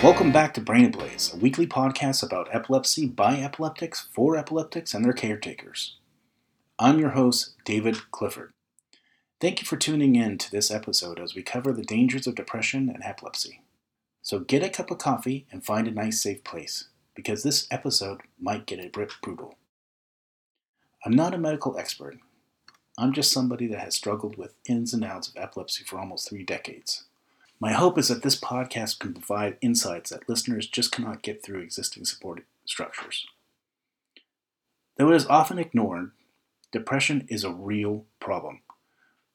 Welcome back to Brain Ablaze, a weekly podcast about epilepsy by epileptics, for epileptics, and their caretakers. I'm your host, David Clifford. Thank you for tuning in to this episode as we cover the dangers of depression and epilepsy. So get a cup of coffee and find a nice, safe place, because this episode might get a bit brutal. I'm not a medical expert. I'm just somebody that has struggled with ins and outs of epilepsy for almost three decades. My hope is that this podcast can provide insights that listeners just cannot get through existing support structures. Though it is often ignored, depression is a real problem.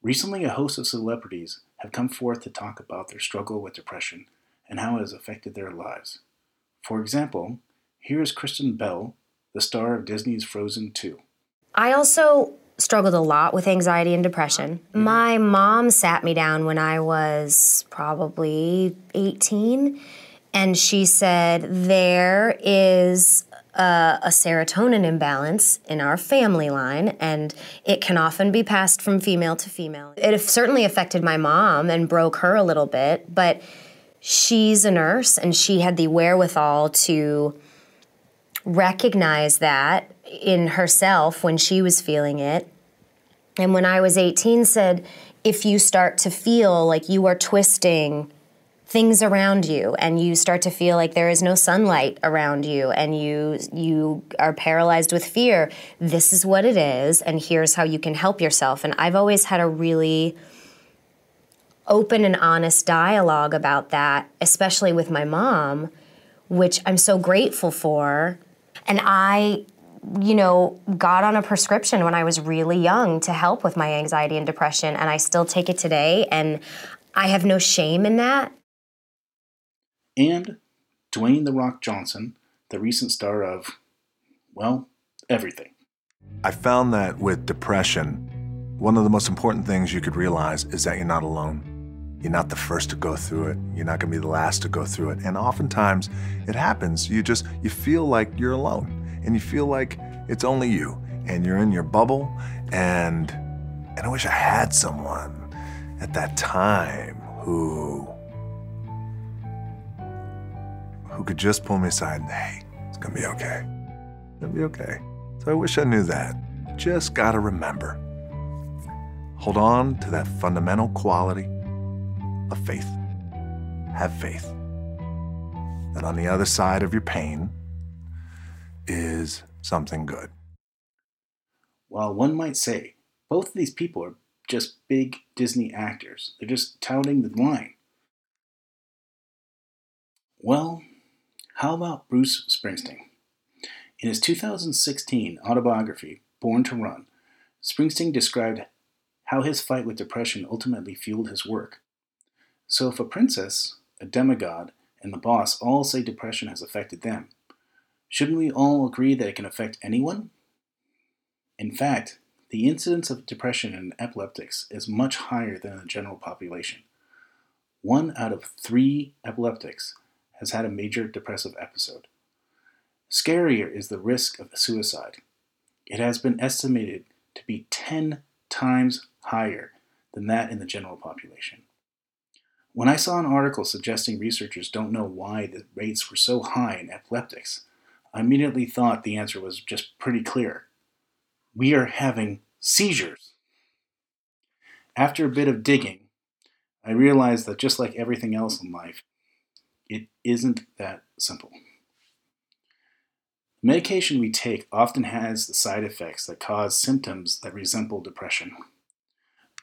Recently, a host of celebrities have come forth to talk about their struggle with depression and how it has affected their lives. For example, here is Kristen Bell, the star of Disney's Frozen 2. I also struggled a lot with anxiety and depression. Mm-hmm. My mom sat me down when I was probably 18 and she said, There is a, a, serotonin imbalance in our family line, and it can often be passed from female to female. It certainly affected my mom and broke her a little bit, but she's a nurse and she had the wherewithal to recognize that in herself when she was feeling it. And when I was 18, said, if you start to feel like you are twisting things around you and you start to feel like there is no sunlight around you and you you are paralyzed with fear this is what it is and here's how you can help yourself. And I've always had a really open and honest dialogue about that especially with my mom which I'm so grateful for. And I, you know, got on a prescription when I was really young to help with my anxiety and depression, and I still take it today, and I have no shame in that. And Dwayne The Rock Johnson, the recent star of, well, everything. I found that with depression, one of the most important things you could realize is that you're not alone. You're not the first to go through it. You're not going to be the last to go through it. And oftentimes it happens. You just you feel like you're alone and you feel like it's only you and you're in your bubble and and I wish I had someone at that time who who could just pull me aside and hey, it's to be okay. It'll be okay. So I wish I knew that. Just got to remember. Hold on to that fundamental quality of faith. Have faith that on the other side of your pain is something good. While one might say both of these people are just big Disney actors, they're just touting the line. Well, how about Bruce Springsteen? In his 2016 autobiography, Born to Run, Springsteen described how his fight with depression ultimately fueled his work. So if a princess, a demigod, and the boss all say depression has affected them, shouldn't we all agree that it can affect anyone? In fact, the incidence of depression in epileptics is much higher than in the general population. One out of three epileptics has had a major depressive episode. Scarier is the risk of suicide. It has been estimated to be 10 times higher than that in the general population. When I saw an article suggesting researchers don't know why the rates were so high in epileptics, I immediately thought the answer was just pretty clear. We are having seizures. After a bit of digging, I realized that just like everything else in life, it isn't that simple. Medication we take often has the side effects that cause symptoms that resemble depression.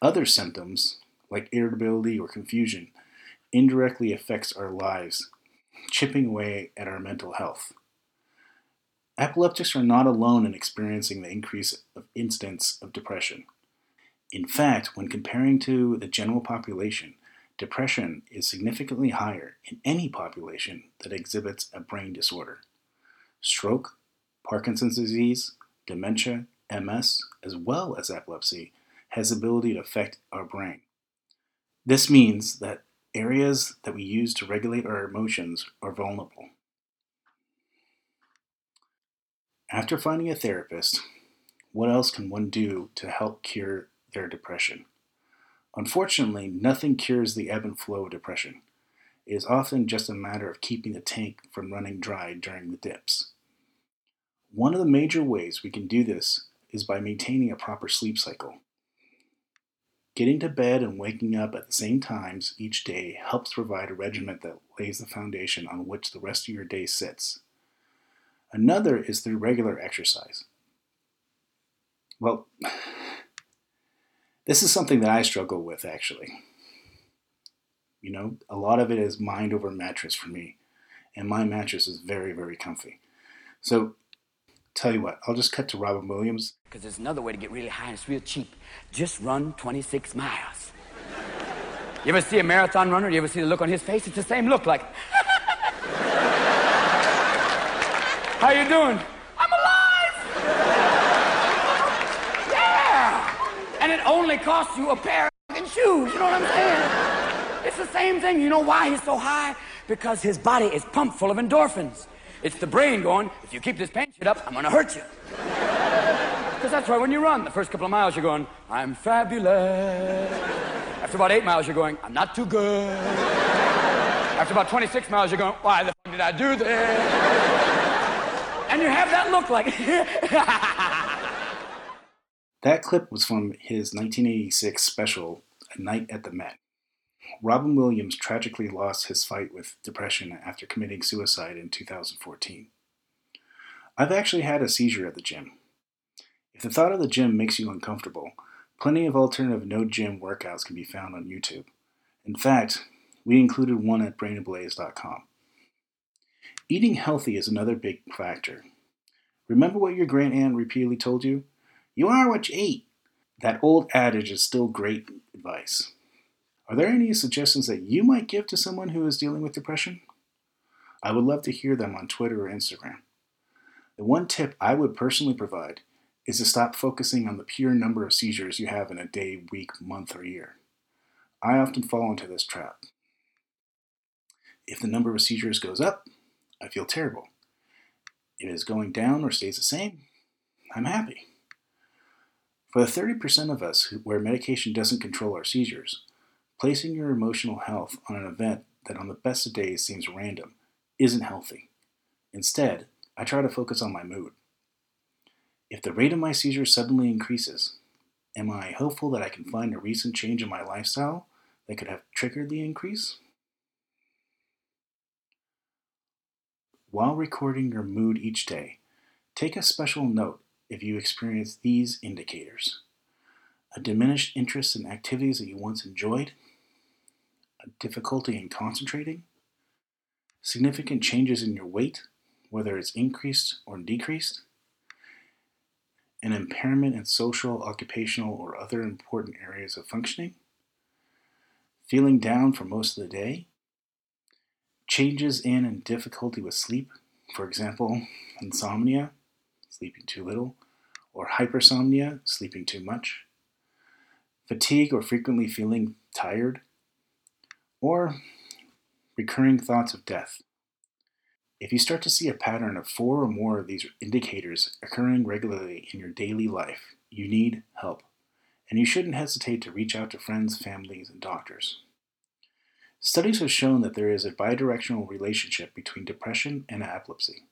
Other symptoms, like irritability or confusion, indirectly affects our lives, chipping away at our mental health. Epileptics are not alone in experiencing the increase of incidence of depression. In fact, when comparing to the general population, depression is significantly higher in any population that exhibits a brain disorder. Stroke, Parkinson's disease, dementia, MS, as well as epilepsy, has the ability to affect our brain. This means that Areas that we use to regulate our emotions are vulnerable. After finding a therapist, what else can one do to help cure their depression? Unfortunately, nothing cures the ebb and flow of depression. it is often just a matter of keeping the tank from running dry during the dips. One of the major ways we can do this is by maintaining a proper sleep cycle. Getting to bed and waking up at the same times each day helps provide a regimen that lays the foundation on which the rest of your day sits. Another is through regular exercise. Well, this is something that I struggle with actually. You know, a lot of it is mind over mattress for me, and my mattress is very, very comfy. So, tell you what, I'll just cut to Robin Williams. Because there's another way to get really high and it's real cheap. Just run 26 miles. You ever see a marathon runner? You ever see the look on his face? It's the same look like. How you doing? I'm alive! yeah! And it only costs you a pair of shoes, you know what I'm saying? It's the same thing. You know why he's so high? Because his body is pumped full of endorphins. It's the brain going, if you keep this pain shit up, I'm gonna hurt you. Because that's why when you run, the first couple of miles you're going, I'm fabulous. After about eight miles, you're going, I'm not too good. After about 26 miles, you're going, why the fuck did I do this? And you have that look like. that clip was from his 1986 special, A Night at the Met. Robin Williams tragically lost his fight with depression after committing suicide in 2014. I've actually had a seizure at the gym. If the thought of the gym makes you uncomfortable, plenty of alternative no gym workouts can be found on YouTube. In fact, we included one at brainablaze.com. Eating healthy is another big factor. Remember what your grand aunt repeatedly told you? You are what you eat. That old adage is still great advice. Are there any suggestions that you might give to someone who is dealing with depression? I would love to hear them on Twitter or Instagram. The one tip I would personally provide is to stop focusing on the pure number of seizures you have in a day, week, month, or year. I often fall into this trap. If the number of seizures goes up, I feel terrible. If it is going down or stays the same, I'm happy. For the 30% of us where medication doesn't control our seizures, Placing your emotional health on an event that on the best of days seems random isn't healthy. Instead, I try to focus on my mood. If the rate of my seizures suddenly increases, am I hopeful that I can find a recent change in my lifestyle that could have triggered the increase? While recording your mood each day, take a special note if you experience these indicators. A diminished interest in activities that you once enjoyed a difficulty in concentrating, significant changes in your weight, whether it's increased or decreased, an impairment in social, occupational, or other important areas of functioning, feeling down for most of the day, changes in and difficulty with sleep, for example, insomnia, sleeping too little, or hypersomnia, sleeping too much, fatigue or frequently feeling tired, or recurring thoughts of death. If you start to see a pattern of four or more of these indicators occurring regularly in your daily life, you need help, and you shouldn't hesitate to reach out to friends, families, and doctors. Studies have shown that there is a bidirectional relationship between depression and epilepsy.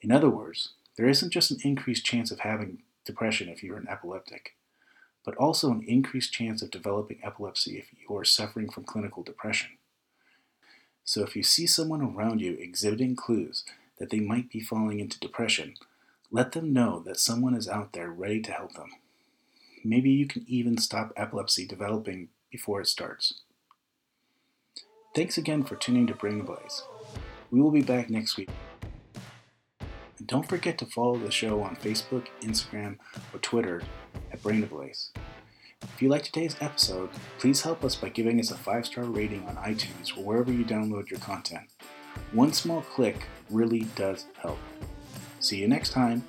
In other words, there isn't just an increased chance of having depression if you're an epileptic, but also an increased chance of developing epilepsy if you are suffering from clinical depression. So if you see someone around you exhibiting clues that they might be falling into depression, let them know that someone is out there ready to help them. Maybe you can even stop epilepsy developing before it starts. Thanks again for tuning to Brain Ablaze. We will be back next week. And don't forget to follow the show on Facebook, Instagram, or Twitter at Brain Ablaze. If you liked today's episode, please help us by giving us a five star rating on iTunes or wherever you download your content. One small click really does help. See you next time.